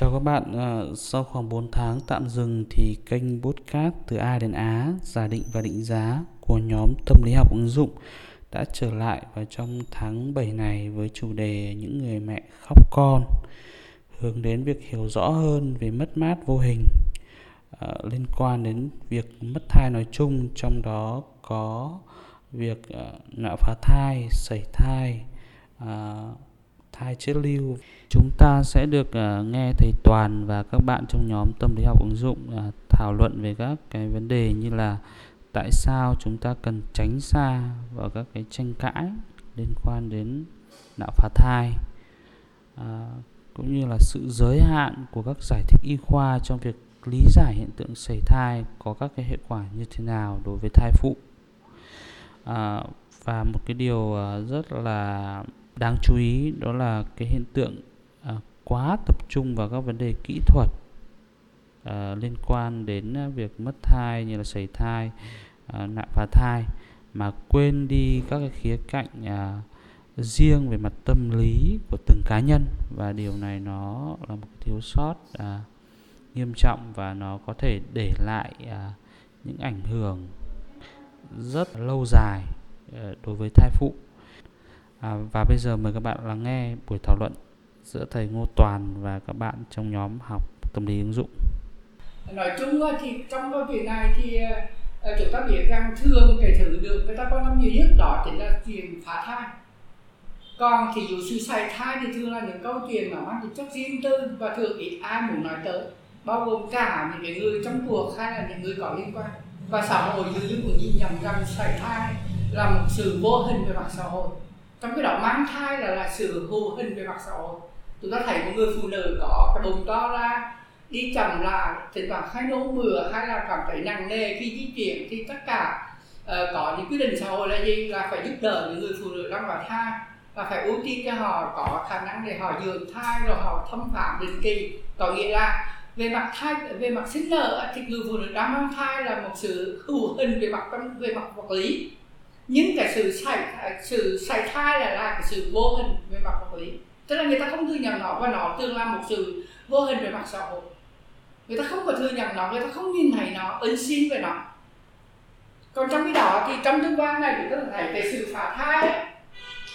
Chào các bạn, à, sau khoảng 4 tháng tạm dừng thì kênh podcast từ A đến Á, giả định và định giá của nhóm tâm lý học ứng dụng đã trở lại vào trong tháng 7 này với chủ đề những người mẹ khóc con hướng đến việc hiểu rõ hơn về mất mát vô hình à, liên quan đến việc mất thai nói chung trong đó có việc à, nạo phá thai, sẩy thai, à, thai chết lưu chúng ta sẽ được uh, nghe thầy toàn và các bạn trong nhóm tâm lý học ứng dụng uh, thảo luận về các cái vấn đề như là tại sao chúng ta cần tránh xa vào các cái tranh cãi liên quan đến đạo phá thai. Uh, cũng như là sự giới hạn của các giải thích y khoa trong việc lý giải hiện tượng sẩy thai có các cái hệ quả như thế nào đối với thai phụ. À, và một cái điều rất là đáng chú ý đó là cái hiện tượng à, quá tập trung vào các vấn đề kỹ thuật à, liên quan đến à, việc mất thai như là sẩy thai à, nạo phá thai mà quên đi các cái khía cạnh à, riêng về mặt tâm lý của từng cá nhân. Và điều này nó là một thiếu sót à, nghiêm trọng và nó có thể để lại à, những ảnh hưởng rất lâu dài à, đối với thai phụ. À, và bây giờ mời các bạn lắng nghe buổi thảo luận giữa thầy Ngô Toàn và các bạn trong nhóm học tâm lý ứng dụng. Nói chung thì trong câu chuyện này thì ờ, chúng ta biết rằng thường cái thứ được người ta quan tâm nhiều nhất đó chính là chuyện phá thai. Còn thì dù sự xảy thai thì thường là những câu chuyện mà mang tính chất riêng tư và thường ít ai muốn nói tới, bao gồm cả những cái người trong cuộc hay là những người có liên quan và xã hội dường như cũng nhìn nhầm rằng xảy thai là một sự vô hình về mặt xã hội trong cái đó mang thai là là sự vô hình về mặt xã hội chúng ta thấy một người phụ nữ có cái bụng to ra đi chậm là thì toàn hay nôn mửa hay là cảm thấy nặng nề khi di chuyển thì tất cả uh, có những quy định xã hội là gì? Là phải giúp đỡ những người phụ nữ đang vào thai và phải ưu tiên cho họ có khả năng để họ dưỡng thai rồi họ thăm khám định kỳ. Có nghĩa là về mặt thai về mặt sinh nở thì người phụ nữ đang mang thai là một sự hữu hình về mặt về mặt vật lý. Nhưng cái sự xảy sự xảy thai là là cái sự vô hình về mặt vật lý tức là người ta không thừa nhận nó và nó tương là một sự vô hình về mặt xã hội. Người ta không có thừa nhận nó người ta không nhìn thấy nó ứng xin về nó. Còn trong cái đó thì trong tương quan này chúng ta thấy cái sự phá thai ấy,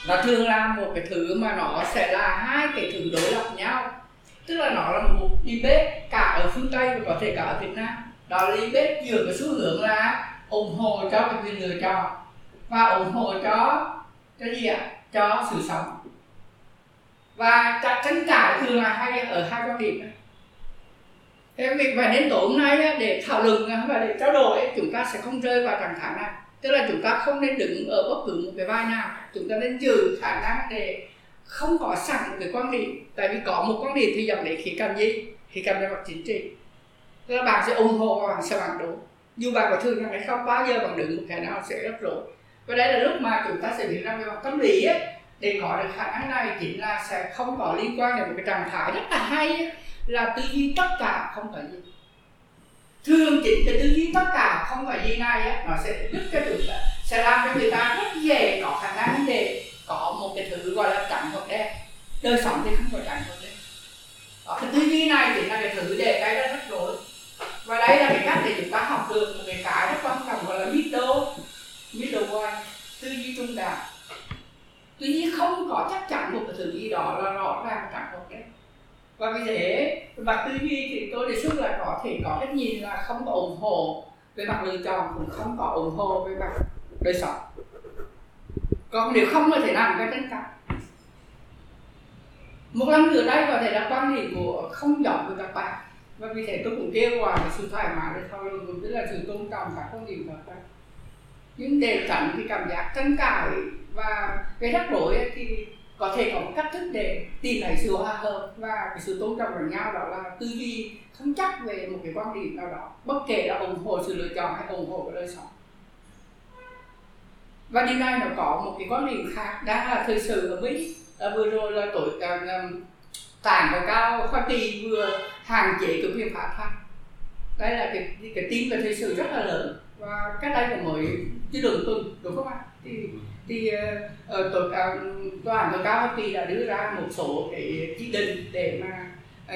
nó thường là một cái thứ mà nó sẽ là hai cái thứ đối lập nhau. Tức là nó là một debate cả ở phương tây và có thể cả ở việt nam. Đó là debate giữa cái xu hướng là ủng hộ cho cái quyền lựa chọn và ủng hộ cho cái gì ạ? Cho sự sống và tranh cãi thường là hay ở hai quan điểm này. Thế việc mà đến tối hôm nay để thảo luận à, và để trao đổi chúng ta sẽ không rơi vào trạng thái này. Tức là chúng ta không nên đứng ở bất cứ một cái vai nào. Chúng ta nên giữ khả năng để không có sẵn một cái quan điểm. Tại vì có một quan điểm thì dẫn đến khía cạnh gì? Khía cạnh về mặt chính trị. Tức là bạn sẽ ủng hộ và bạn sẽ phản đối. Dù bạn có thương hay không bao giờ bạn đứng một cái nào sẽ rất rối. Và đây là lúc mà chúng ta sẽ biết rằng về mặt tâm lý ấy, để có được khả năng này chính là sẽ không có liên quan đến một cái trạng thái rất là hay là tư duy tất cả không có gì. Thường chính cái tư duy tất cả không có gì này á nó sẽ giúp cho chúng ta sẽ làm cho người ta rất dễ có khả năng để có một cái thứ gọi là trắng hoặc đen đời sống thì không có trắng hoặc đen đó, cái tư duy này chính là cái thứ để cái đó rất rối. Và đây là cái cách để chúng ta học được một cái cái rất quan trọng gọi là middle middle way tư duy trung đạo tuy nhiên không có chắc chắn một cái thứ gì đó là rõ ràng chẳng có cái. Và vì thế, và tư duy thì tôi đề xuất là có thể có cái nhìn là không có ủng hộ về mặt lựa chọn, cũng không có ủng hộ về mặt đời sống. Còn nếu không có thể làm cái tranh cãi. Một lần nữa đây có thể là quan điểm của không giống với các bạn. Và vì thế tôi cũng kêu gọi sự thoải mái để thảo luận, cũng là sự tôn trọng các quan điểm của các bạn. Nhưng để tránh cái cảm giác tranh cãi và cái rắc rối thì có thể có một cách thức để tìm lại sự hòa hợp và cái sự tôn trọng lẫn nhau đó là tư duy không chắc về một cái quan điểm nào đó bất kể là ủng hộ sự lựa chọn hay ủng hộ cái đời sống. Và điều này nó có một cái quan điểm khác đang là thời sự ở mỹ à, vừa rồi là tội um, à, tảng của cao hoa kỳ vừa hạn chế cái quyền phá thai đây là cái cái tin về thời sự rất là lớn và cách đây là mới chứ đường tuần đúng không ạ? Thì ừ thì uh, tổ uh, tòa án tối cao hoa kỳ đã đưa ra một số cái chỉ định để mà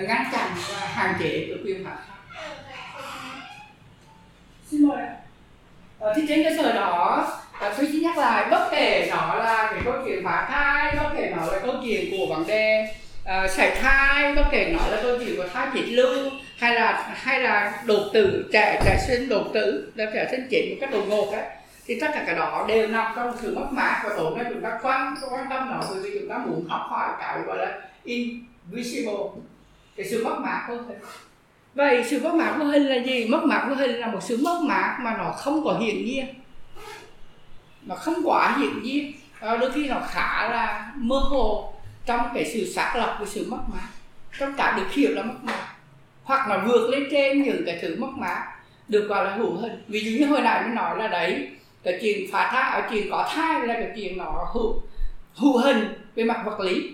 ngăn chặn và hạn chế cái quyền phá thai xin mời ờ, thì trên cơ sở đó à, tôi xin nhắc lại bất kể nó là cái câu chuyện phá thai bất kể nó là câu chuyện của vấn đề uh, sảy thai bất kể nó là câu chuyện của thai chết lưu hay là hay là đột tử trẻ trẻ sinh đột tử là trẻ sinh chết một cách đột ngột ấy thì tất cả cái đó đều nằm trong sự mất mát và tối nay chúng ta. Quan quan tâm nó, bởi vì chúng ta muốn học hỏi cái gọi là invisible. Cái sự mất mát vô hình. Vậy sự mất mát vô hình là gì? Mất mát vô hình là một sự mất mát mà nó không có hiển nhiên. Nó không quá hiển nhiên. Và đôi khi nó khá là mơ hồ trong cái sự xác lập của sự mất mát. Trong cả được hiểu là mất mát. Hoặc là vượt lên trên những cái thứ mất mát, được gọi là hữu hình. Ví dụ như hồi nãy mới nói là đấy cái chuyện phá thai ở chuyện có thai là cái chuyện nó hữu hữu hình về mặt vật lý.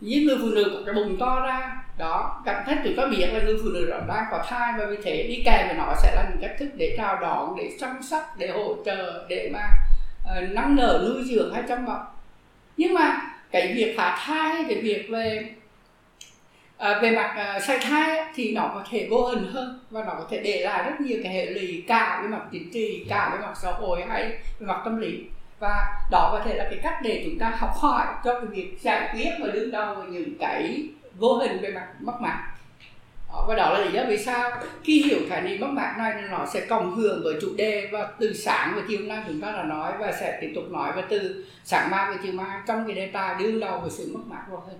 Với người phụ nữ có cái bụng to ra đó cảm thấy thì có biết là người phụ nữ đó đang có thai và vì thế đi kèm với nó sẽ là những cách thức để chào đón để chăm sóc để hỗ trợ để mà uh, nâng nở nuôi dưỡng hay chăm bọc nhưng mà cái việc phá thai cái việc về à, về mặt ờ, uh, sai thai thì nó có thể vô hình hơn và nó có thể để lại rất nhiều cái hệ lụy cả về mặt chính trị cả về mặt xã hội hay về mặt tâm lý. Và đó có thể là cái cách để chúng ta học hỏi cho cái việc giải quyết và đứng đầu những cái vô hình về mặt mất mát. Đó, và đó là lý do vì sao khi hiểu khái niệm mất mát này nó sẽ cộng hưởng với chủ đề và từ sáng và chiều nay chúng ta đã nói và sẽ tiếp tục nói. Và từ sáng mai và chiều mai trong cái đề tài đương đầu về sự mất mát vô hình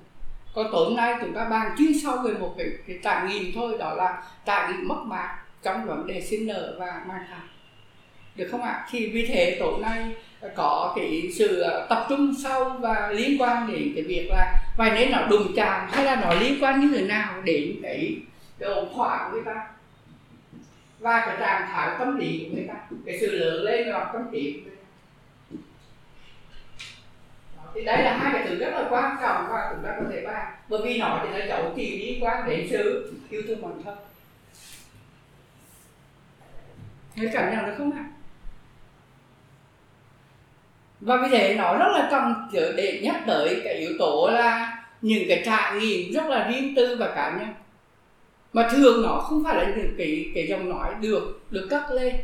còn tối hôm nay chúng ta bàn chuyên sâu về một cái, cái trải nghiệm thôi đó là trải nghiệm mất mát trong vấn đề sinh nở và mang thai. Được không ạ? Thì vì thế tối nay ờ, có cái sự ờ, tập trung sâu và liên quan đến cái việc là vậy nên nó đùng chạm hay là nó liên quan như thế nào đến cái cái ổn thỏa của người ta. Và cái trạng thái tâm lý của người ta cái sự lớn lên và tâm trí của người ta thì đây là hai cái thứ rất là quan trọng và chúng ta có thể bàn. Bởi vì nó thì nó dấu thì đi qua đến sự yêu thương bản thân. Thấy cảm nhận được không ạ? Và vì thế nó rất là cần để nhắc tới cái yếu tố là những cái trải nghiệm rất là riêng tư và cá nhân. Mà thường nó không phải là những cái cái dòng nói được được cất lên.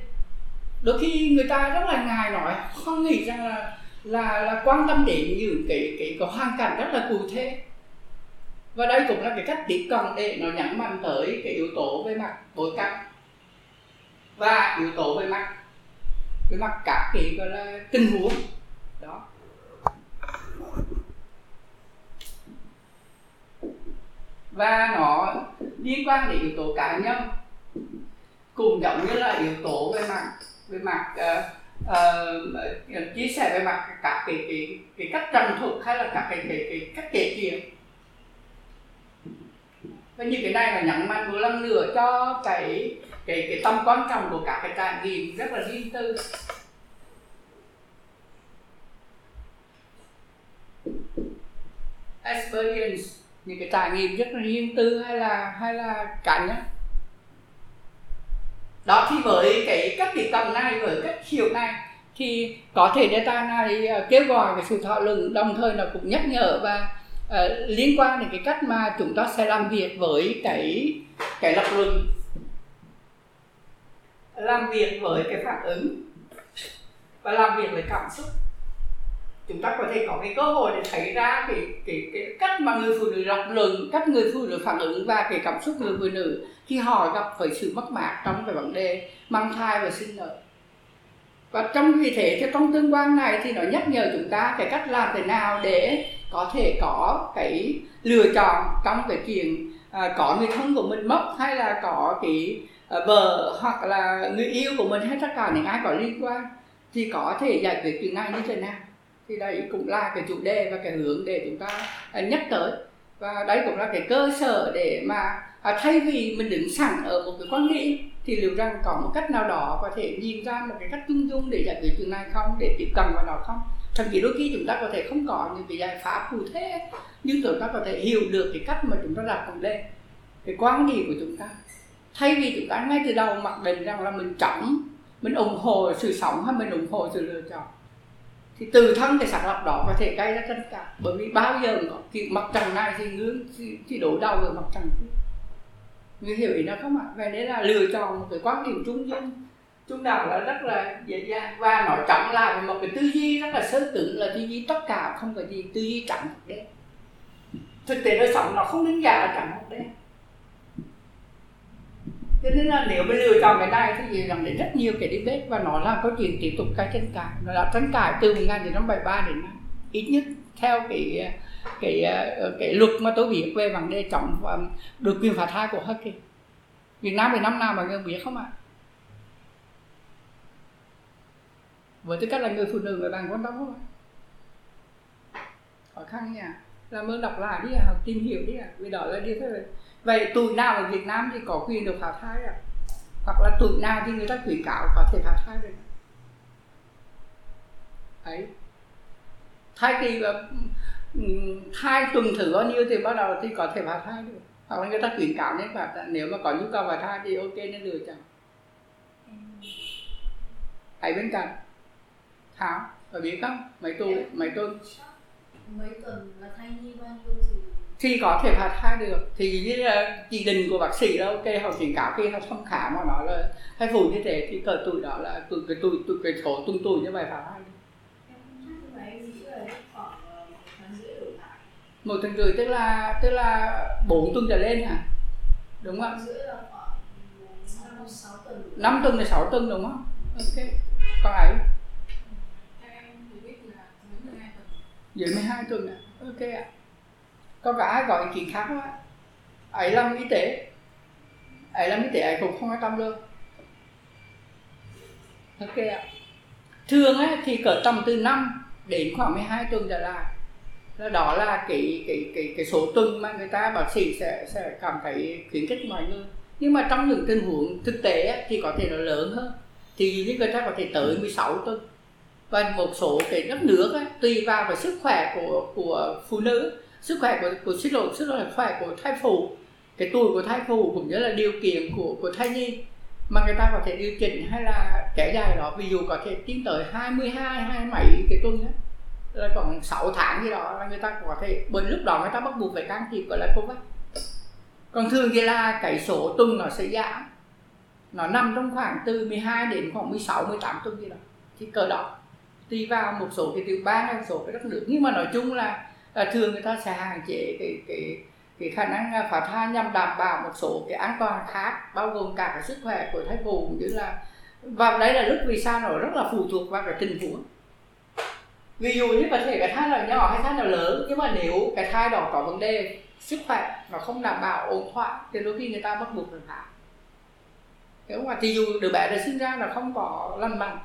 Đôi khi người ta rất là ngại nói, không nghĩ rằng là là là quan tâm đến những cái cái có hoàn cảnh rất là cụ thể. Và đây cũng là cái cách tiếp cận để nó nhấn mạnh tới cái yếu tố về mặt bối cảnh và yếu tố về mặt về mặt các cái gọi là tình huống. Đó. Và nó liên quan đến yếu tố cá nhân cùng giống như là yếu tố về mặt về mặt uh, uh, chia sẻ về mặt các cái cái cái cách trần thuật hay là các cái cái, cái cách kể chuyện. Và như cái này là nhấn mạnh một lần nữa cho cái cái cái tâm quan trọng của các cái trải nghiệm rất là riêng tư. Experience những cái trải nghiệm rất là riêng tư hay là hay là cá nhân? Đó thì với cái cách tiếp cận này với cách hiểu này thì có thể data này à, kêu gọi cái sự thọ luận đồng thời là cũng nhắc nhở và uh, liên quan đến cái cách mà chúng ta sẽ làm việc với cái cái lập luận. Làm việc với cái phản ứng và làm việc với cảm xúc chúng ta có thể có cái cơ hội để thấy ra cái cái cái cách mà người phụ nữ lập luận cách người phụ nữ phản ứng và cái cảm xúc người phụ nữ khi họ gặp phải sự mất mát trong cái vấn đề mang thai và sinh nở. Và trong vì thế thì trong tương quan này thì nó nhắc nhở chúng ta cái cách làm thế nào để có thể có cái lựa chọn trong cái chuyện à, có người thân của mình mất hay là có cái à, vợ hoặc là người yêu của mình hay tất cả những ai có liên quan thì có thể giải quyết chuyện này như thế nào thì đây cũng là cái chủ đề và cái hướng để chúng ta à, nhắc tới. Và đây cũng là cái cơ sở để mà à, thay vì mình đứng sẵn ở một cái quan niệm thì liệu rằng có một cách nào đó có thể nhìn ra một cái cách chung dung để giải quyết chuyện này không để tiếp cận vào nó không? Thậm chí đôi khi chúng ta có thể không có những cái giải pháp cụ thể nhưng chúng ta có thể hiểu được cái cách mà chúng ta đặt vấn đề cái quan điểm của chúng ta. Thay vì chúng ta ngay từ đầu mặc định rằng là mình chống mình ủng hộ sự sống hay mình ủng hộ sự lựa chọn thì từ thân cái sàng lọc đó có thể gây ra tất cả. Bởi vì bao giờ có cái mặt trần này thì ngưỡng thì, đổ đối đầu với mặt trần kia người hiểu ý nó không ạ? Vậy đấy là lựa chọn một cái quan điểm trung dung trung đạo là rất là dễ dàng và nói trọng là một cái tư duy rất là sơ tưởng là tư duy tất cả không có gì tư duy trắng đấy đen. Thực tế đời sống nó không đánh giá là trắng đấy đen cho nên là nếu mà lựa chọn cái này thì rằng đến rất nhiều cái đi bếp và nó là câu chuyện tiếp tục cái tranh cãi. Nó là tranh cãi từ 1973 đến nay. Ít nhất theo cái cái ờ, cái luật mà tôi biết về vấn đề chống và được quyền phá thai của Hoa Kỳ Việt Nam thì năm nào mà người biết không ạ? À? với tư cách là người phụ nữ người bạn quan tâm không ạ? Khó khăn nha. Làm ơn đọc lại đi à, học tìm hiểu đi à vì đó là điều thôi vậy tuổi nào ở Việt Nam thì có quyền được phá thai à hoặc là tuổi nào thì người ta khuyến cáo có thể phá thai được. Ấy thai kỳ và ừ, thai tuần thử bao nhiêu thì bắt đầu thì có thể phá thai được. Hoặc là người ta khuyến cáo nên phá nếu mà có nhu cầu phá thai thì ok nên lựa chọn. Hãy bên cạnh. Thảo phải biết không? Mấy tuần mấy tuần? Mấy tuần là thai nhi bao nhiêu thì thì có thể phá thai được. Thì như là chỉ định của bác sĩ là ok, họ khuyến cáo khi họ thăm khám mà nói là thai phụ như thế thì cỡ tuổi đó là tuổi, cái tuổi tuổi, cái số tung tuổi như vậy phá thai một tuần rưỡi tức là tức là bốn tuần trở lên hả? Đúng không năm tuần là sáu tuần đúng không? Ok. Còn ấy dưới 12 tuần ạ. Ok ạ có cả gọi ý kiến khác không ấy làm y tế. Ấy làm y tế ấy cũng không quan tâm luôn ok ạ. Thường ấy, thì cỡ tầm từ 5 đến khoảng 12 tuần trở lại. Là đó là cái cái cái cái số tuần mà người ta bác sĩ sẽ sẽ cảm thấy khuyến khích mọi người. Nhưng mà trong những tình huống thực tế ấy, thì có thể nó lớn hơn. Thì những người ta có thể tới 16 tuần. Và một số cái đất nước ấy, tùy vào cái sức khỏe của của phụ nữ sức khỏe của của xin lỗi sức khỏe của thai phụ. Cái tuổi của thai phụ cũng như là điều kiện của của thai nhi mà người ta có thể điều chỉnh hay là kéo dài đó. Ví dụ có thể tiến tới 22 27 cái tuần đó là còn 6 tháng gì đó là người ta có thể bởi lúc đó người ta bắt buộc phải can thiệp gọi là covid. Còn thường thì là cái số tuần nó sẽ giảm. Nó nằm trong khoảng từ 12 đến khoảng 16 18 tuần gì đó. Thì cỡ đó. Tùy vào một số cái tiểu bang hay một số cái đất nước. Nhưng mà nói chung là, Ờ, thường người ta sẽ hạn chế cái cái cái khả năng à, phá thai nhằm đảm bảo một số cái an toàn khác, bao gồm cả cái sức khỏe của thai phụ cũng như là, và đấy là lúc vì sao nó rất là phụ thuộc vào cái tình huống. Ví dụ như có thể cái thai là nhỏ hay thai nào lớn, nhưng mà nếu cái thai đó có vấn đề sức khỏe nó không đảm bảo ổn thỏa thì đôi khi người ta bắt buộc phải phá. Nếu mà thì dù đứa bé đã sinh ra là không có lành mạnh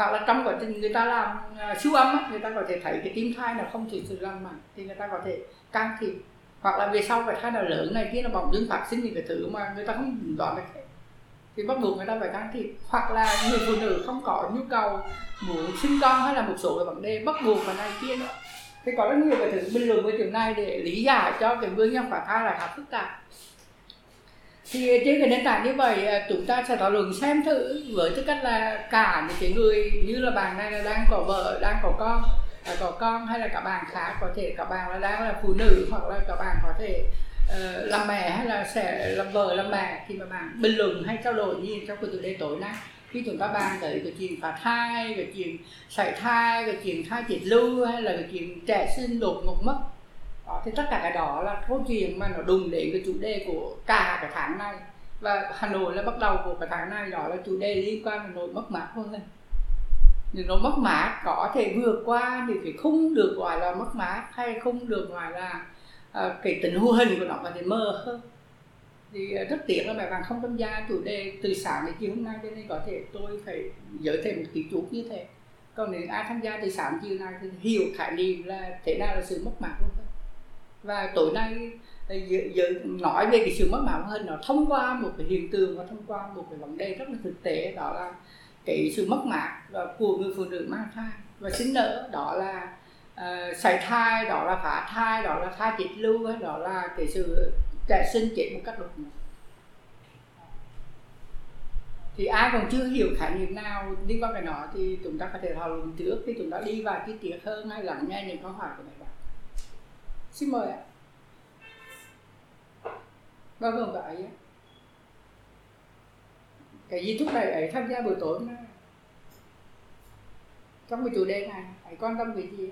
hoặc là trong quá trình người ta làm à, siêu âm á, người ta có thể thấy cái tim thai là không chỉ sự lành mạnh thì người ta có thể can thiệp. Hoặc là về sau cái thai nào lớn này kia nó bỗng dưng phát sinh những cái thứ mà người ta không đoán được thì bắt buộc người ta phải can thiệp. Hoặc là người phụ nữ không có nhu cầu muốn sinh con hay là một số cái vấn đề bắt buộc và này kia nữa. Thì có rất nhiều cái thứ bình luận với điều này để lý giải cho cái nguyên nhân phá thai là khá phức tạp thì trên cái nền tảng như vậy à, chúng ta sẽ thảo luận xem thử với tư cách là cả những cái người như là bạn này là đang có vợ đang có con là có con hay là các bạn khác có thể các bạn là đang là phụ nữ hoặc là các bạn có thể uh, làm mẹ hay là sẽ làm vợ làm mẹ. Thì mà bạn bình luận hay trao đổi như trong cái chủ đề tối nay khi chúng ta bàn tới cái chuyện phá thai cái chuyện sảy thai cái chuyện thai chết lưu hay là cái chuyện trẻ sinh đột ngột mất đó, thì tất cả cái đó là câu chuyện mà nó đùng đến cái chủ đề của cả cái tháng này. Và Hà Nội là bắt đầu của cái tháng này đó là chủ đề liên quan Hà Nội mất mát hơn những nó mất mát có thể vượt qua thì cái không được gọi là mất mát hay không được gọi là uh, cái tình hô hình của nó có thể mơ hơn. Thì ờ, rất tiếc là bài bạn không tham gia chủ đề từ sáng đến chiều hôm nay cho nên có thể tôi phải giới thêm một tí chút như thế. Còn nếu ai tham gia từ sáng chiều nay thì hiểu khái niệm là thế nào là sự mất mát luôn và tối nay ờ, nói về cái sự mất mát hơn nó thông qua một cái hiện tượng và thông qua một cái vấn đề rất là thực tế đó là cái sự mất mát của người phụ nữ mang thai. Và sinh nở đó là uh, sảy thai đó là phá thai đó là thai chết lưu đó là cái sự trẻ sinh chết một cách đột ngột. Thì ai còn chưa hiểu khái niệm nào liên quan cái nó thì chúng ta có thể thảo luận trước khi chúng ta đi vào chi tiết hơn hay lắng nghe những câu hỏi của mình xin mời ạ. Bao gồm cả ấy cái gì thúc đẩy ấy tham gia buổi tối nay. Trong cái chủ đề này hãy quan tâm cái gì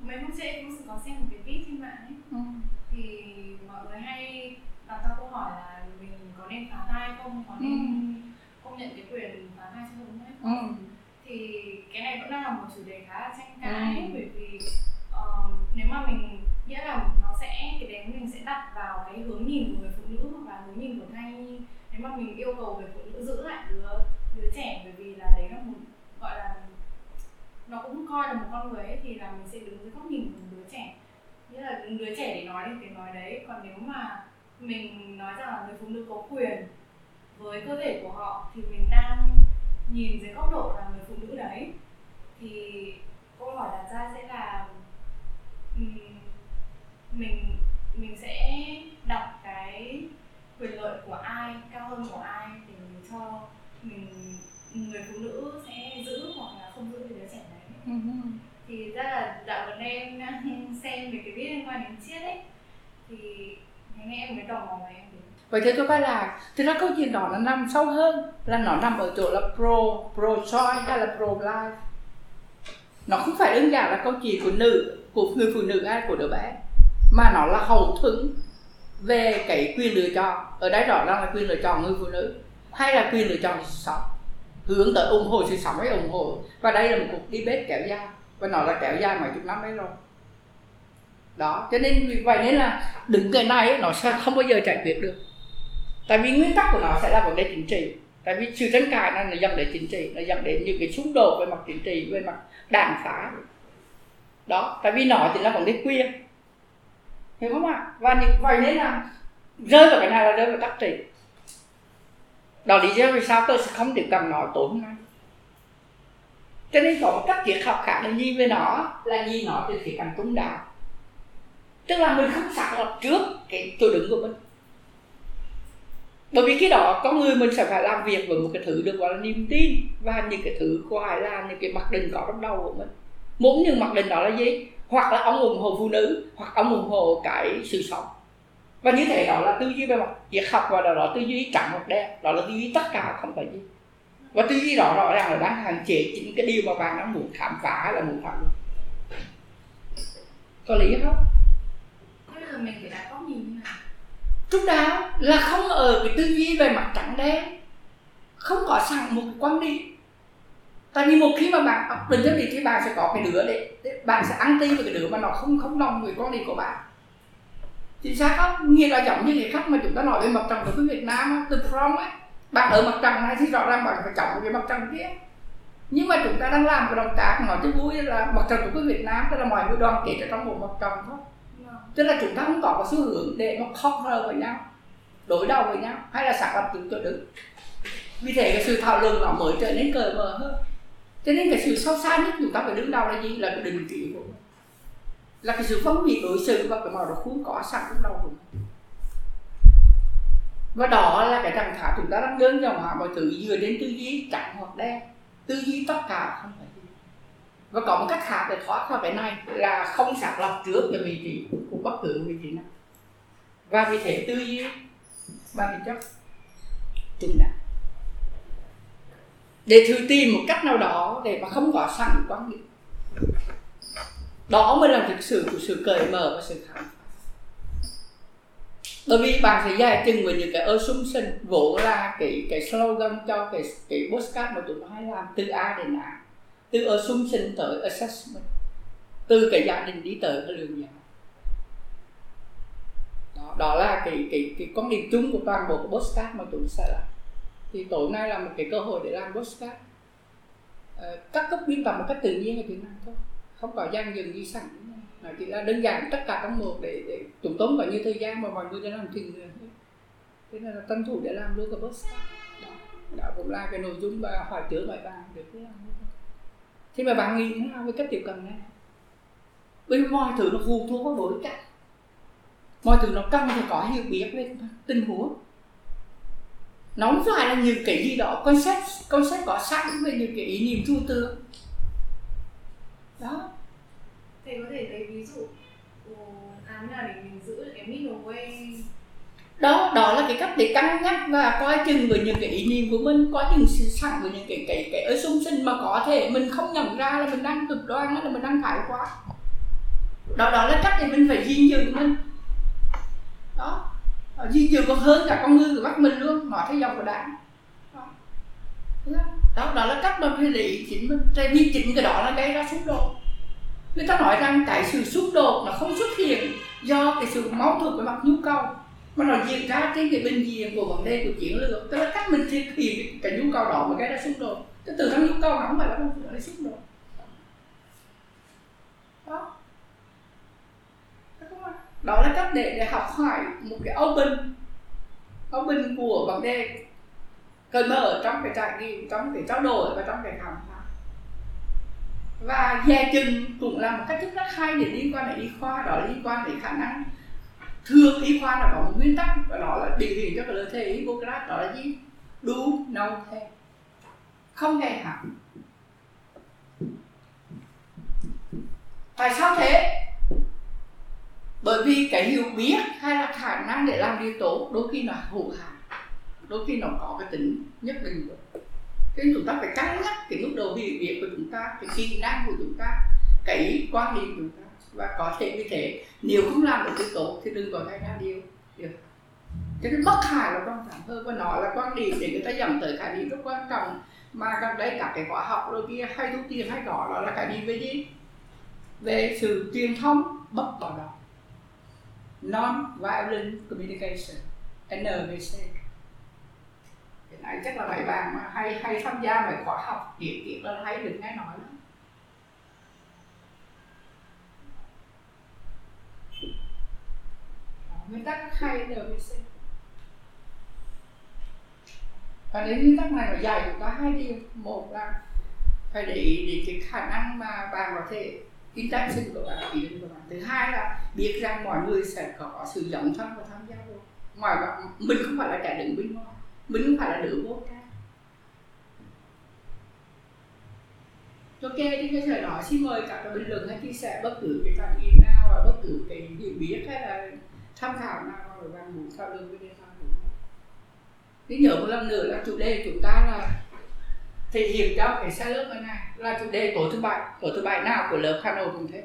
mấy hôm trước em cũng có xem một cái viết trên mạng ấy. Ừ. thì mọi người hay đặt ra câu hỏi là mình có nên phá thai không? Có nên Ừ. công nhận cái quyền phá thai cho hay Ừ. thì cái này vẫn đang là một chủ đề khá là tranh cãi Ừ. bởi vì ờ, nếu mà mình nghĩa là nó sẽ cái đấy mình sẽ đặt vào cái hướng nhìn của người phụ nữ hoặc là hướng nhìn của thai nhi. Nếu mà mình yêu cầu người phụ nữ giữ lại đứa đứa trẻ bởi vì là đấy là một gọi là nó cũng coi là một con người ấy, thì là mình sẽ đứng dưới góc nhìn của đứa trẻ. Nghĩa là đứa trẻ để nói đến tiếng nói đấy. Còn nếu mà mình nói rằng là người phụ nữ có quyền với cơ thể của họ thì mình đang nhìn dưới góc độ là người phụ nữ đấy, thì câu hỏi đặt ra sẽ là mình mình sẽ đọc cái quyền lợi của ai, cao hơn của ai để mình cho mình, người phụ nữ sẽ giữ hoặc là không giữ cái đứa trẻ đấy. Thì ra là dạo gần đây em xem về cái viết liên quan đến chiết ấy, thì thế nghe em mới tò mò mà em vậy thế tôi phải là thì ra câu chuyện đó nó nằm sâu hơn là nó nằm ở chỗ là pro pro choice hay là pro life. Nó không phải đơn giản là câu chuyện của nữ của người phụ nữ hay của đứa bé mà nó là hậu thuẫn về cái quyền lựa chọn. Ở đây rõ ràng là quyền lựa chọn người phụ nữ hay là quyền lựa chọn sự sống. Hướng tới ủng hộ sự sống hay ủng hộ. Và đây là một cuộc đi bếp kéo dài và nó là kéo dài mấy chục năm ấy rồi. Đó cho nên vì vậy nên là đứng cái này ấy, nó sẽ không bao giờ giải quyết được tại vì nguyên tắc của nó sẽ là vấn đề chính trị. Tại vì sự tranh cãi này nó dẫn đến chính trị, nó dẫn đến những cái xung đột về mặt chính trị, về mặt đảng phá. Đó, tại vì nó chỉ là vấn đề quyền. Hiểu không ạ? Và những, vậy nên là rơi vào cái này là rơi vào tắc trị. Đó, lý do vì sao tôi sẽ không tiếp cận nó tối hôm nay. Cho nên có một cách triết học khác là nhìn về nó là nhìn nó từ khía cạnh trung đạo tức là mình không xác lập trước cái chỗ đứng của mình bởi vì cái đó con người mình sẽ phải làm việc với một cái thứ được gọi là niềm tin và những cái thứ ngoài là những cái mặc định có trong đầu của mình. Muốn những mặc định đó là gì? Hoặc là ông ủng hộ phụ nữ, hoặc ông ủng hộ cái sự sống. Và như thế đó là tư duy về mặt triết học và đó là tư duy trắng hoặc đen đó là tư duy tất cả không phải gì. Và tư duy đó rõ ràng là đang hạn chế chính cái điều mà bạn đang muốn khám phá hay là muốn học luận có lý không? Thế là mình phải đã có nhìn như nào? Chúng ta là không ở cái tư duy về mặt trắng đen không có sẵn một cái quan điểm. Tại vì một khi mà bạn ấp định cho đi thì bạn sẽ có cái đứa để, để bạn sẽ ăn tin với cái đứa mà nó không không đồng với quan điểm của bạn. Chính xác không? Nghĩa là giống như cái khách mà chúng ta nói về mặt trăng của cái Việt Nam á, từ from ấy bạn ở mặt trăng này thì rõ ràng bạn phải chọn cái mặt trăng kia. Nhưng mà chúng ta đang làm cái động tác nói cho vui là mặt trăng của cái Việt Nam tức là mọi người đoàn kết ở trong một mặt trăng thôi tức là chúng ta không có cái xu hướng để mà cover với nhau, đối đầu với nhau, hay là xác lập từng chỗ đứng vì thế cái sự thảo luận nó mới trở nên cởi mở hơn. Cho nên cái sự sâu xa nhất chúng ta phải đứng đầu là gì? Là cái định kiến của mình. Là cái sự phân biệt đối xử và cái màu đó khuôn có sẵn trong đầu của mình. Và đó là cái trạng thái chúng ta đang đơn giản hóa mọi thứ, dựa đến tư duy trắng hoặc đen, tư duy tất cả không và có một cách khác để thoát khỏi cái này là không sạc lọc trước cái vị trí của bất cứ vị trí nào. Và vì thế tư duy và vị chất trung đạo để thử tìm một cách nào đó để mà không có sẵn quan điểm đó mới là thực sự, của sự cởi mở và sự khám phá. Bởi vì bạn sẽ giải trình với những cái assumption vỗ ra cái cái slogan cho cái cái postcard mà tụi nó hay làm từ A đến A từ assumption tới assessment. Từ cái gia đình đi tới cái lường giá đó, đó là cái cái cái con điểm chung của toàn bộ cái postcard mà tụi sẽ làm. Thì tối nay là một cái cơ hội để làm postcard à, ờ, các cấp biên tập một cách tự nhiên là chuyện này thôi. Không có gian dừng gì sẵn. Nó chỉ là đơn giản tất cả các một để, để chúng tốn bao nhiêu thời gian mà mọi người đã làm trình rồi thế nên là tranh thủ để làm luôn cái postcard đó, đó cũng là cái nội dung và hỏi trước bài bàn được cái làm thì mà bạn nghĩ thế nào với cách tiếp cận này? Bởi vì mọi thứ nó phụ thuộc vào bối cảnh. Mọi thứ nó cần phải có hiểu biết về tình huống. Nó không phải là những cái gì đó concept concept có sẵn về những cái ý niệm tru tưởng đó thầy có thể lấy ví dụ ừ, làm nào để mình giữ được cái middle way đó đó là cái cách để cân nhắc và coi chừng với những cái ý niệm của mình có những sự sẵn với những cái cái cái ở xung sinh mà có thể mình không nhận ra là mình đang cực đoan là mình đang thái quá. Đó đó là cách để mình phải gìn giữ mình. Đó ờ, gìn giữ còn hơn cả con người của bắt mình luôn nói theo dòng của đảng. Đó. Đó. Là cách mà phải để chính mình. Tại vì chính cái đó là gây ra xung đột. Người ta nói rằng cái sự xung đột nó không xuất hiện do cái sự mâu thuẫn về mặt nhu cầu mà nó diễn ra trên cái bình diện của vấn đề của chiến lược. Tức là cách mình thực hiện cái nhu cầu đó mà gây ra xung đột. Cái từ trong nhu cầu nó không phải là mâu là xung đột. Đó. Đó là cách để để học hỏi một cái open open của vấn đề cởi mở trong cái trải nghiệm, trong cái trao đổi và trong cái khám phá. Và dè chừng cũng là một cách rất hay để liên quan đến y khoa, đó là liên quan đến khả năng thường y khoa là có một nguyên tắc và đó là định hình cho cái lời thề Hippocrates, đó là gì? Do no thề không gây hại tại sao thế? Bởi vì cái hiểu biết hay là khả năng để làm điều tốt đôi khi nó hữu hạn, đôi khi nó có cái tính nhất định. Rồi thế chúng ta phải cân nhắc cái mức độ hiểu biết của chúng ta, cái kỹ năng của chúng ta, cái quan điểm của chúng ta và có thể như thế. Nếu không làm được cái tốt thì đừng có gây ra điều. Được. Cho nên bất hại là quan trọng hơn. Và nó là quan điểm để người ta dẫn tới khái niệm rất quan trọng. Mà gần đây cả cái khóa học rồi kia hay thu tiền hay có đó là cái gì về gì? Về sự truyền thông bất bạo động. Non violent communication NVC hiện nay chắc là mấy bạn mà hay hay tham gia mấy khóa học điện kiện là hay được nghe nói lắm. Nguyên tắc hay NVC và đến nguyên tắc này nó dạy chúng ta hai điều. Một là phải để ý đến cái khả năng mà bạn có thể intention của bạn, ý định của bạn. Thứ hai là biết rằng mọi người sẽ có sự dấn thân và tham gia vô ngoài mình không phải là kẻ đứng bên ngoài, mình không phải là đứa vô ca ok, thì cái thời đó xin mời các bình luận hay chia sẻ bất cứ cái cảm nghĩ nào, và bất cứ cái hiểu biết hay là tham khảo nào mà các bạn muốn thảo luận với đề tham luận Thế nhớ một lần nữa là chủ đề chúng ta là thể hiện cho cái sai lớp này. Là chủ đề tối thứ bảy tối thứ bảy nào của lớp Hà Nội cũng thế.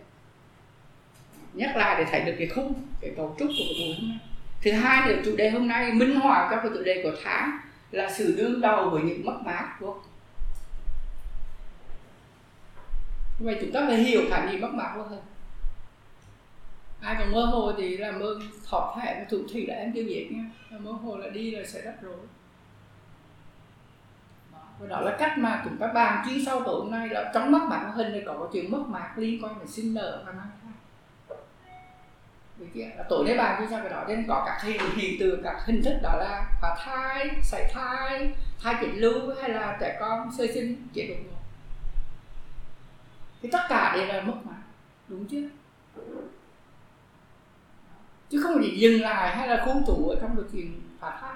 Nhắc lại để thấy được cái khung, cái cấu trúc của cái buổi hôm nay. Thứ hai nữa, chủ đề hôm nay minh họa các cái chủ đề của tháng là sự đương đầu với những mất mát của vậy chúng ta phải hiểu khả niệm mất mát hơn ai còn mơ hồ thì làm ơn thọ thẻ và thủ thủy là em tiêu diệt nha. Mơ hồ là đi là sẽ rất rối. Và đó là cách mà chúng ta bàn chuyên sau tối hôm nay, là trong mất mát hình này có chuyện mất mạc liên quan đến sinh nở và mang thai. Được chưa? Là tối nay bàn chuyên sau cái đó, nên có các hiện hiện tượng, các hình thức đó là phá thai, sảy thai thai chỉnh lưu hay là trẻ con sơ sinh chế độ thì tất cả đều là mất mạc đúng chưa? Chứ không chỉ dừng lại hay là khu trụ ở trong cái chuyện phá thai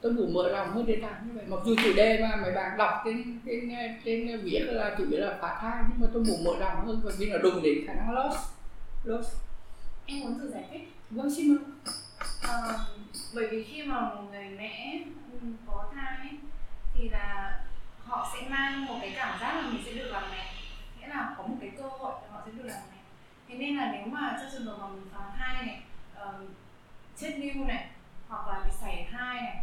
tôi muốn mở rộng hơn đề tài như vậy. Mặc dù chủ đề mà mấy bạn đọc trên trên trên viết là chủ yếu là phá thai nhưng mà tôi muốn mở rộng hơn bởi vì nó đụng đến khả năng loss loss. Em muốn thử giải thích. Vâng xin mời. À, bởi vì khi mà một người mẹ có thai thì là họ sẽ mang một cái cảm giác là mình sẽ được làm mẹ. Nghĩa là có một cái cơ hội để họ sẽ được làm mẹ thế nên là nếu mà trong trường hợp mà mình phá thai này uh, chết lưu này hoặc là bị sảy thai này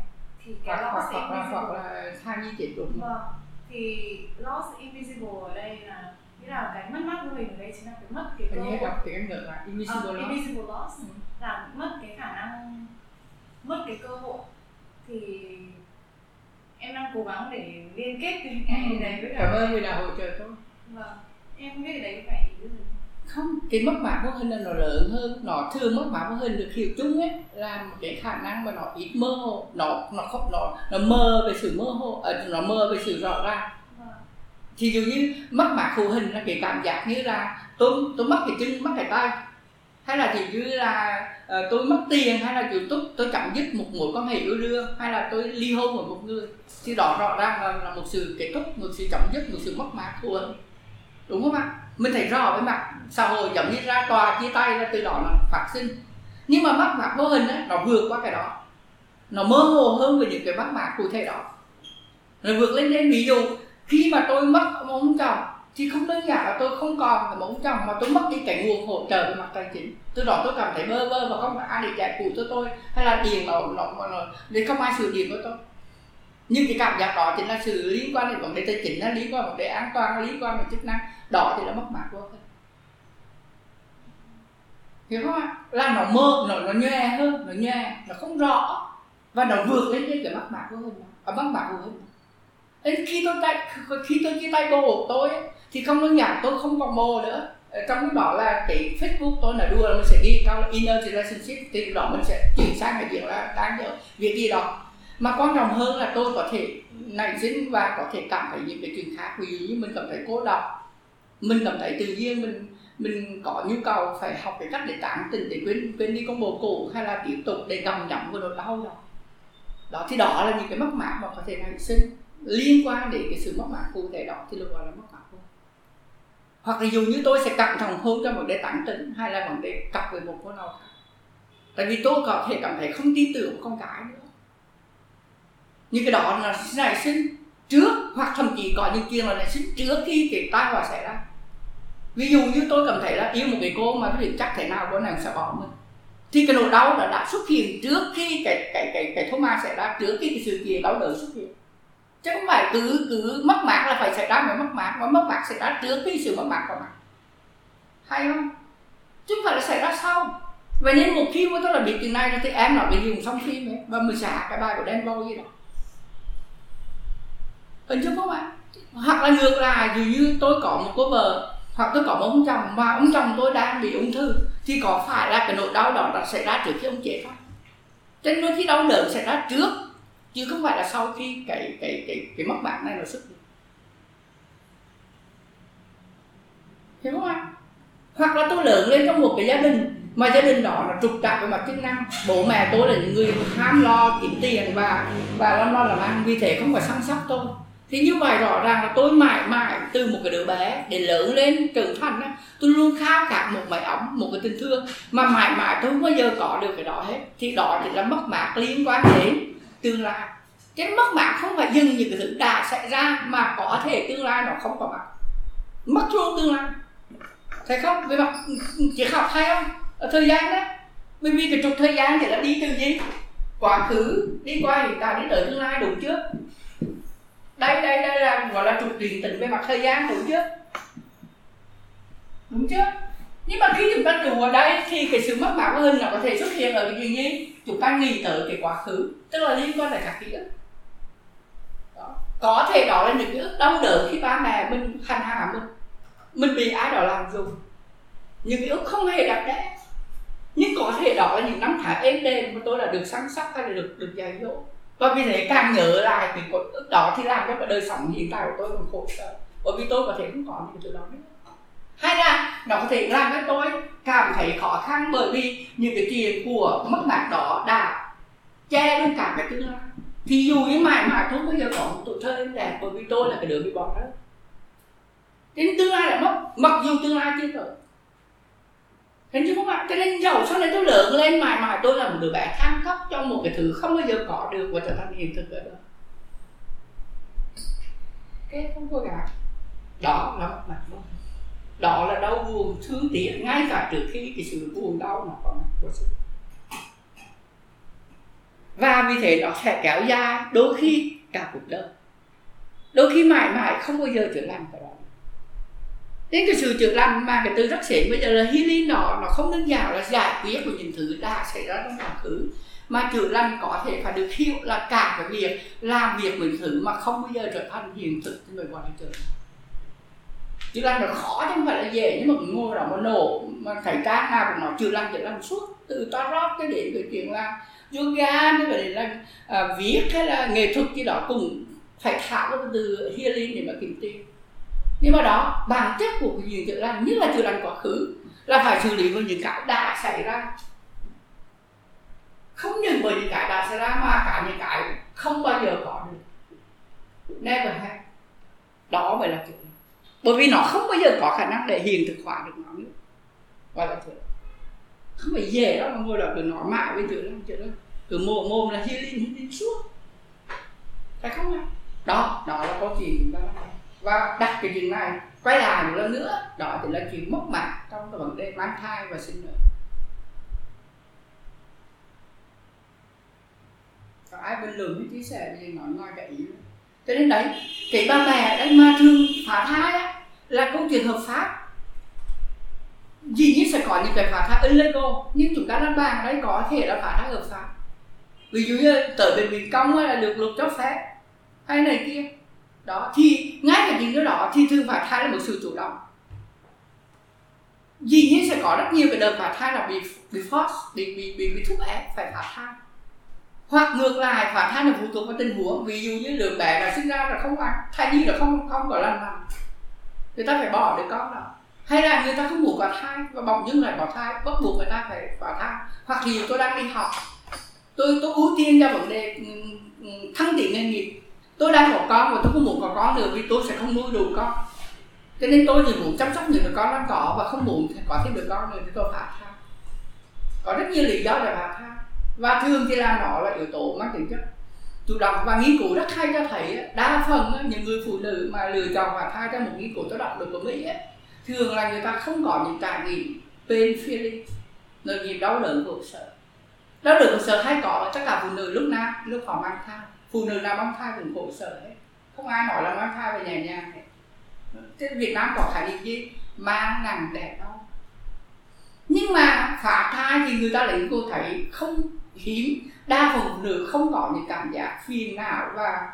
thì cái hoặc, loss hoặc, là, invisible hoặc là thai nhi chết đột vâng thì loss invisible ở đây là nghĩa là cái mất mát của mình ở đây chính là cái mất cái cơ hội. đọc tiếng ngược lại invisible Ờ, loss. invisible loss Ừ. là mất cái khả năng mất cái cơ hội. Thì em đang cố gắng để liên kết cái cái Ừ. đấy với cả cảm ơn người đã hỗ trợ tôi vâng em không biết cái đấy phải ý không cái mất mát vô hình là nó lớn hơn nó thường mất mát vô hình được hiểu chung ấy là một cái khả năng mà nó ít mơ hồ nó nó không nó nó mơ về sự mơ hồ à, nó mơ về sự rõ ràng. Thì dụ như mất mát vô hình là cái cảm giác như là tôi tôi mất cái chân mất cái tay. Hay là thì như là uh, tôi mất tiền hay là kiểu tôi tôi chấm dứt một mối quan hệ yêu đương hay là tôi ly hôn với một người thì đó rõ ràng là, là một sự kết thúc một sự chấm dứt một sự mất mát hữu hình đúng không ạ? Mình thấy rõ với mặt xã hội giống như ra tòa chia tay là từ đó là phát sinh. Nhưng mà mắc mạc vô hình á nó vượt qua cái đó. Nó mơ hồ hơn về những cái mắc mạc cụ thể đó. Nó vượt lên đến ví dụ khi mà tôi mất ông chồng thì không đơn giản là tôi không còn là một chồng mà tôi mất đi cái nguồn hỗ trợ về mặt tài chính. Từ đó tôi cảm thấy bơ vơ và không ai để giải cứu cho tôi hay là tiền nó nó, nó để không ai sửa điện cho tôi nhưng cái cảm giác đó chính là sự liên quan đến vấn đề tài chính nó liên quan vấn đề an toàn liên quan đến chức năng. Đó thì là mất mát vô hình hiểu không ạ? Là nó mơ nó nó nhòe hơn, nó nhòe, nó không rõ. Và nó vượt lên trên cái mất mặt của mình ở à, mất mặt của mình đến khi tôi tay khi tôi chia tay bồ của tôi thì không đơn giản tôi không còn bồ nữa. Ờ, trong lúc đó là cái Facebook tôi là đua là mình sẽ ghi cao là inner relationship. Thì đó mình sẽ chuyển sang cái việc là đang nhớ việc gì đó mà quan trọng hơn là tôi có thể nảy sinh và có thể cảm thấy những cái chuyện khác. Ví dụ như mình cảm thấy cô độc, mình cảm thấy tự nhiên, mình mình có nhu cầu phải học cái cách để tán tình để quên quên đi con bồ cũ hay là tiếp tục để gầm nhắm vào nỗi đau đó. Đó, thì đó là những cái mất mát mà có thể nảy sinh liên quan đến cái sự mất mát cụ thể đó, thì được gọi là mất mát hôn hoặc là dù như tôi sẽ cẩn thận hơn trong vấn đề tán tỉnh hay là vấn đề cặp với một cô nào khác. Tại vì tôi có thể cảm thấy không tin tưởng con cái nữa những cái đó là nảy sinh trước hoặc thậm chí có những chuyện là nảy sinh trước khi cái tai họa xảy ra. Ví dụ như tôi cảm thấy là yêu một cái cô mà cái việc chắc thế nào cô nàng sẽ bỏ mình. Thì cái nỗi đau đã, đã xuất hiện trước khi cái cái cái cái thô ma xảy ra trước khi cái sự kiện đau đớn xuất hiện. Chứ không phải cứ cứ mất mát là phải xảy ra mới mất mát mà mất mát xảy ra trước khi sự mất mát của mặt hay không? Chứ không phải là xảy ra sau. Vậy nên một khi mà tôi là biết chuyện này thì em nói bị dùng xong phim ấy và mình xả cái bài của Dan Boy gì đó hình dung không ạ? Hoặc là ngược lại, dù như tôi có một cô vợ, hoặc tôi có một ông chồng, mà ông chồng tôi đang bị ung thư, thì có phải là cái nỗi đau đó đã xảy ra trước khi ông chết không? Cho nên đôi khi đau đớn xảy ra trước, chứ không phải là sau khi cái cái cái cái mất bạn này nó xuất hiện. Hiểu không ạ? Hoặc là tôi lớn lên trong một cái gia đình, mà gia đình đó là trục trặc về mặt chức năng. Bố mẹ tôi là những người ham lo kiếm tiền và và lo lo làm ăn, vì thế không phải săn sóc tôi thì như vậy rõ ràng là tôi mãi mãi từ một cái đứa bé để lớn lên trưởng thành á, tôi luôn khao khát một mái ấm, một cái tình thương. Mà mãi mãi tôi không bao giờ có được cái đó hết. Thì đó chỉ là mất mát liên quan đến tương lai. Cái mất mát không phải dừng những cái thứ đã xảy ra mà có thể tương lai nó không có mặt mất luôn tương lai. Thấy không? Về mặt chỉ học hay không ở thời gian đó. Bởi vì cái trục thời gian thì là đi từ gì? Quá khứ, đi qua hiện tại đến tới tương lai đúng chưa? Đây đây đây là, gọi là trục điện tĩnh về mặt thời gian đúng chưa? Đúng chưa? Nhưng mà khi chúng ta trụ ở đây thì cái sự mất mát của hình nó có thể xuất hiện ở cái gì gì? Chúng ta nghĩ tới cái quá khứ, tức là liên quan tới các ký ức. Đó. có thể đó là những ký ức đau đớn khi ba mẹ mình hành hạ mình. Mình bị ai đó làm dùng những ký ức không hề đẹp đẽ. Nhưng có thể đó là những năm tháng êm đềm mà tôi là được săn sóc hay là được được dạy dỗ và vì thế càng nhớ lại cái ký ức đó thì làm cho cái đời sống hiện tại của tôi còn khổ sở. Bởi vì tôi có thể không có những thứ đó nữa. Hay là nó có thể làm cho tôi cảm thấy khó khăn bởi vì những cái chuyện của mất mát đó đã che luôn cả cái tương lai. Thì dù như mãi mãi tôi bây giờ có một tuổi thơ em đẹp, bởi vì tôi là cái đứa bị bỏ rơi. Đến tương lai là mất, mặc dù tương lai chưa tới. Thế như không ạ? Cho nên giàu sau này tôi lớn lên mãi mãi, tôi là một đứa bé than khóc trong một cái thứ không bao giờ có được và trở thành hiện thực ở đó. Cái không có gạt. Đó là mặt luôn đó là đau buồn thương tiếc, ngay cả trước khi cái sự buồn đau nó còn có sự và vì thế nó sẽ kéo dài đôi khi cả cuộc đời đôi khi mãi mãi không bao giờ trở lành cái đó đến cái sự trượt lăn mà cái từ rất xịn bây giờ là healing nó nó không đơn giản là giải quyết của những thứ đã xảy ra trong quá khứ. Mà chữa lành có thể phải được hiểu là cả cái việc làm việc những thứ mà không bao giờ trở thành hiện thực cho người gọi là chữa lành chữa lành là khó chứ không phải là dễ nhưng mà ngồi đó mà nổ mà thầy cá nào cũng nói chữa lành chữa lành suốt từ to rót cái đến cái chuyện là yoga như vậy là à, viết hay là nghệ thuật gì đó cũng phải thảo cái từ healing để mà kiếm tiền nhưng mà đó, bản chất của cái chuyện chữa lành, nhất là chữa lành quá khứ, là phải xử lý với những cái đã xảy ra. Không những bởi những cái đã xảy ra mà cả những cái không bao giờ có được. Never have. Đó mới là chữa lành. Bởi vì nó không bao giờ có khả năng để hiện thực hóa được nó nữa. Gọi là chuyện không phải dễ đâu, mà ngồi đó cứ nói mãi với chữa lành, chữa đó cứ mồm mồm là healing healing suốt. Phải không ạ? Đó đó là câu chuyện chúng ta và đặt cái chuyện này quay lại một lần nữa đó thì là chuyện mất mạng trong cái vấn đề mang thai và sinh nở. Có ai bình luận mới chia sẻ gì nói ngoài cái ý. Cho nên đấy cái ba mẹ đấy mà thường phá thai á, là câu chuyện hợp pháp. Dĩ nhiên sẽ có những cái phá thai illegal nhưng chúng ta đang bàn đấy có thể là phá thai hợp pháp. Ví dụ như tới bệnh viện công là được luật cho phép hay này kia đó thì ngay cả những cái đó thì thường phá thai là một sự chủ động. Dĩ nhiên sẽ có rất nhiều cái đợt phá thai là bị bị force bị bị bị, bị thúc ép phải phá thai. Hoặc ngược lại phá thai là phụ thuộc vào tình huống. Ví dụ như lượng bé là sinh ra là không ăn thai nhi là không không có lành mạnh. Người ta phải bỏ đứa con đó. Hay là người ta không muốn có thai và bỗng dưng lại bỏ thai bắt buộc người ta phải phá thai. Hoặc thì tôi đang đi học tôi tôi ưu tiên cho vấn đề thăng tiến nghề nghiệp tôi đang có con và tôi không muốn có con nữa vì tôi sẽ không nuôi đủ con. Cho nên tôi chỉ muốn chăm sóc những đứa con đang có và không muốn có thêm đứa con nữa thì tôi phá thai. Có rất nhiều lý do để phá thai. Và thường thì là nó là yếu tố mang tính chất chủ động. Và nghiên cứu rất hay cho thấy đa phần những người phụ nữ mà lựa chọn phá thai trong một nghiên cứu tôi đọc được của mỹ thường là người ta không có những trải nghiệm pain feeling, nỗi niềm đau đớn của sở. Đau đớn của sở hay có tất cả phụ nữ lúc nào lúc họ mang thai phụ nữ nào mang thai cũng khổ sở hết không ai nói là mang thai về nhà nhà. hết thế Việt Nam có khái niệm gì? Mang nặng đẻ đâu nhưng mà phá thai thì người ta lấy cô thấy không hiếm. Đa phần phụ nữ không có những cảm giác phiền não và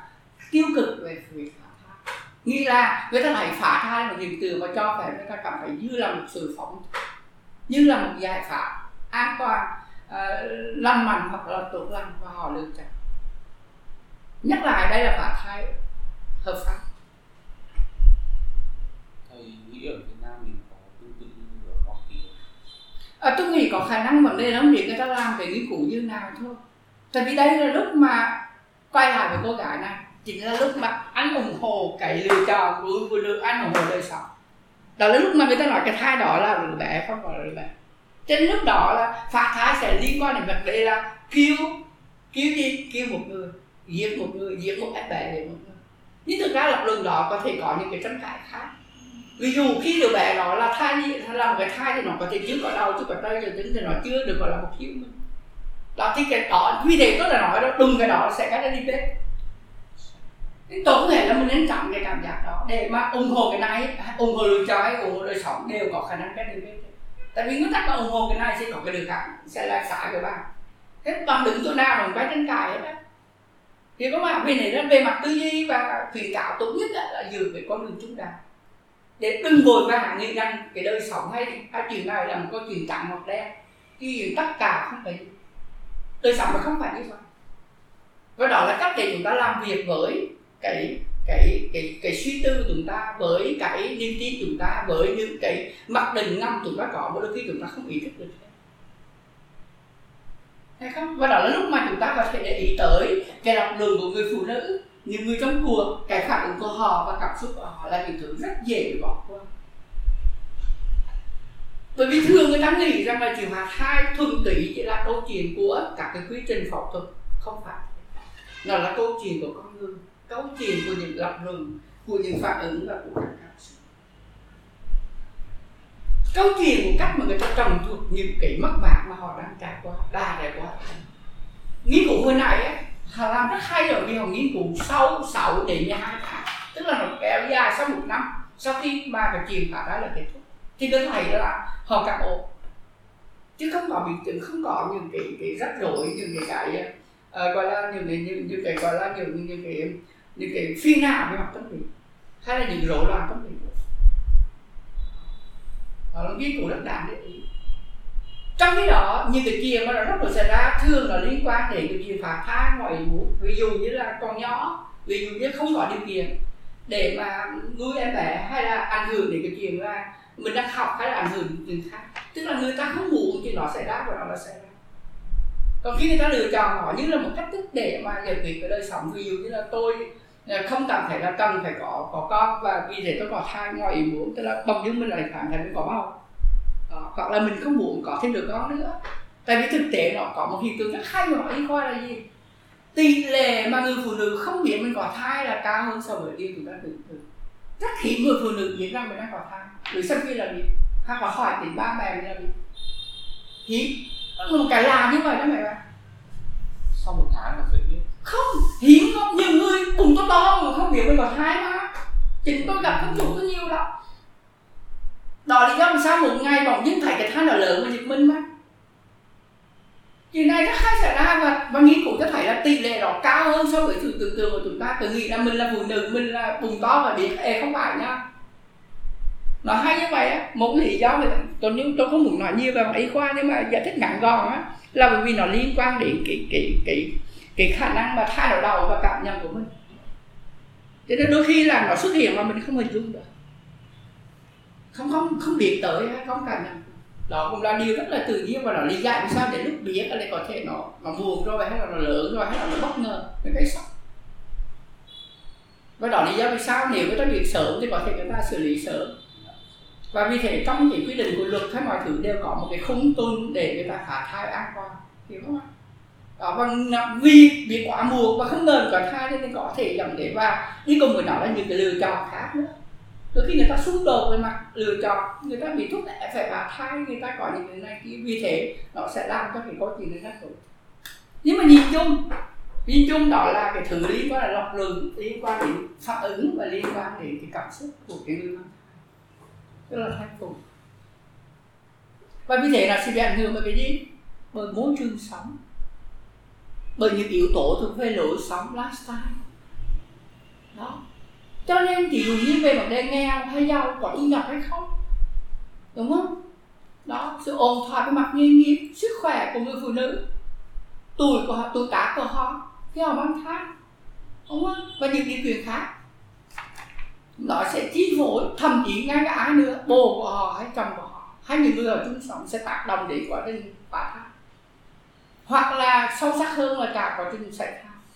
tiêu cực về việc phá thai. Nghĩ là người ta thấy phá thai là hiện tượng mà cho phép người ta cảm thấy như là một sự phóng. Như là một giải pháp an toàn uh, lành mạnh hoặc là tốt lành và họ lựa chọn nhắc lại đây là phá thai. Hợp pháp. Thầy nghĩ ở Việt Nam mình có tương tự như ở Hoa Kỳ à, tôi nghĩ có khả năng vấn đề lắm việc người ta làm cái nghiên cứu như nào thôi. Tại vì đây là lúc mà quay lại với cô gái này chính là lúc mà anh ủng hộ cái lựa chọn của phụ nữ anh ủng hộ đời sống. Đó là lúc mà người ta nói cái thai đó là đứa bé không phải là đứa bé. Trên lúc đó là phá thai sẽ liên quan đến vấn đề là kêu kêu gì? Kêu một người giết một người, giết một em bé để một người. Nhưng thực ra lập luận đó có thể có những cái tranh cãi khác. Ví dụ khi đứa bé đó là thai như là một cái thai thì nó có thể chưa có đau, chưa có tay giờ tính thì nó chưa được gọi là một human. Đó, thì cái đó, vì thế tôi là nói đó, đừng cái đó sẽ cái đi bếp tôi có thể là mình nên chọn cái cảm giác đó để mà ủng hộ cái này, ủng hộ lựa chọn ủng hộ đời sống đều có khả năng cái đi bếp tại vì nguyên tắc là ủng hộ cái này sẽ có cái đường khác, sẽ là xả cái bạn. Thế bằng đứng chỗ nào mình quay tranh cãi hết á thì có mà vì này nó về mặt tư duy và khuyến cáo tốt nhất là dừng về con đường chúng ta để đừng vội vàng nghĩ rằng cái đời sống hay cái chuyện này là một câu chuyện trắng hoặc đen. Thì tất cả không phải đời sống nó không phải như vậy. Và đó là cách để chúng ta làm việc với cái cái cái cái suy tư của chúng ta, với cái niềm tin chúng ta, với những cái mặc định ngầm chúng ta có đôi khi chúng ta không ý thức được hay không? Và đó là lúc mà chúng ta có thể để ý tới cái đọc lượng của người phụ nữ. Những người trong cuộc, cái phản ứng của họ và cảm xúc của họ là những thứ rất dễ bị bỏ qua. Bởi vì thường người ta nghĩ rằng là chuyện phá thai thuần túy chỉ là câu chuyện của các cái quy trình phẫu thuật. Không phải. Nó là câu chuyện của con người, câu chuyện của những lập luận, của những phản ứng và của các cảm xúc câu chuyện của cách mà người ta trồng thuộc những cái mất mát mà họ đang trải qua đa trải qua. Nghiên cứu hồi này ấy, họ làm rất hay rồi vì họ nghiên cứu sâu sáu đến 12 tháng. Tức là nó kéo dài sau một năm. Sau khi mà cái chuyện phá đó là kết thúc. Thì tôi thấy là họ cảm ổn chứ không có biến chứng không có những cái cái rắc rối những cái cái uh, gọi là những cái những, những cái gọi là những những cái những cái phiền não về mặt tâm lý. Hay là những rối loạn tâm lý họ là nghiên cứu rất đáng đấy. Trong khi đó, những cái chuyện mà nó rất là xảy ra, thường là liên quan đến cái chuyện phá thai, ngoại muốn ví dụ như là con nhỏ, ví dụ như không có điều kiện để mà nuôi em bé hay là ảnh hưởng đến cái chuyện là mình đang học hay là ảnh hưởng đến khác. Tức là người ta không muốn thì nó xảy ra và nó là xảy ra. Còn khi người ta lựa chọn nó như là một cách thức để mà giải quyết cái đời sống. Ví dụ như là tôi không cảm thấy là cần phải có có con và vì thế tôi có thai ngoài ý muốn, tức là bỗng dưng mình lại cảm thấy mình có bầu đó. hoặc là mình không muốn có thêm đứa con nữa. Tại vì thực tế nó có một hiện tượng rất hay mà y khoa là gì? Tỷ lệ mà người phụ nữ không biết mình có thai là cao hơn so với điều chúng ta tưởng tượng. Rất hiếm người phụ nữ biết rằng mình đang có thai. Người sau khi là gì hoặc là hỏi tính ba mẹ mình là gì hiếm. Một cái là như vậy đó mẹ bạn sau một tháng là phải không hiếm không nhiều người cùng to to mà không biết mình có thai mà chính tôi gặp không chủ tôi nhiều lắm. Đó lý do vì sao một ngày bỗng dưng thấy cái thai nó lớn của giật mình mà. Chuyện này rất hay xảy ra và, và nghiên cứu cho thấy là tỷ lệ đó cao hơn so với sự tưởng tượng của chúng ta cứ nghĩ là mình là phụ nữ mình là bùng to và biết. Ê không phải nha. Nó hay như vậy á. Một lý do mà tôi nhưng tôi không muốn nói nhiều về y khoa nhưng mà giải thích ngắn gọn á là bởi vì nó liên quan đến cái cái cái cái khả năng mà thay đổi đầu và cảm nhận của mình. Cho nên đôi khi là nó xuất hiện mà mình không hình dung được. Không không không biết tới hay không cảm nhận đó cũng là điều rất là tự nhiên và nó lý giải vì sao để lúc biết là có thể nó nó buồn rồi, hay là nó lớn rồi, hay là nó bất ngờ cái cái sốc. Và đó lý do vì sao nếu người ta biết sớm thì có thể người ta xử lý sớm. Và vì thế trong những quy định của luật hay mọi thứ đều có một cái khung tuân để người ta phá thai an toàn, hiểu không ạ? Đó và vì bị quá muộn và không ngờ có thai nên có thể dẫn đến và đi cùng với nó là những cái lựa chọn khác nữa. Đôi khi người ta xung đột về mặt lựa chọn, người ta bị thúc đẩy phải bà thai, người ta có những cái này kia, vì thế nó sẽ làm cho cái câu chuyện này rất tốt. Nhưng mà nhìn chung nhìn chung đó là cái thứ liên quan là lọc lường liên quan đến phản ứng và liên quan đến cái cảm xúc của cái người mang tức là thai phụ và vì thế là sẽ bị ảnh hưởng bởi cái gì? Bởi môi trường sống bởi những yếu tố thuộc về lối sống, lifestyle. Đó. Cho nên ví dụ như về vấn đề nghèo hay giàu có thu nhập hay không, đúng không? Đó, sự ổn thỏa về mặt nghề nghiệp, sức khỏe của người phụ nữ, tuổi của họ, tuổi cả của họ khi họ mang thai, đúng không? Và những điều kiện khác. Nó sẽ chi phối, thậm chí ngay cả ai nữa bồ của họ hay chồng của họ, hay những người ở chung sống sẽ tác động đến quá trình phá thai hoặc là sâu sắc hơn là cả quá trình xảy thai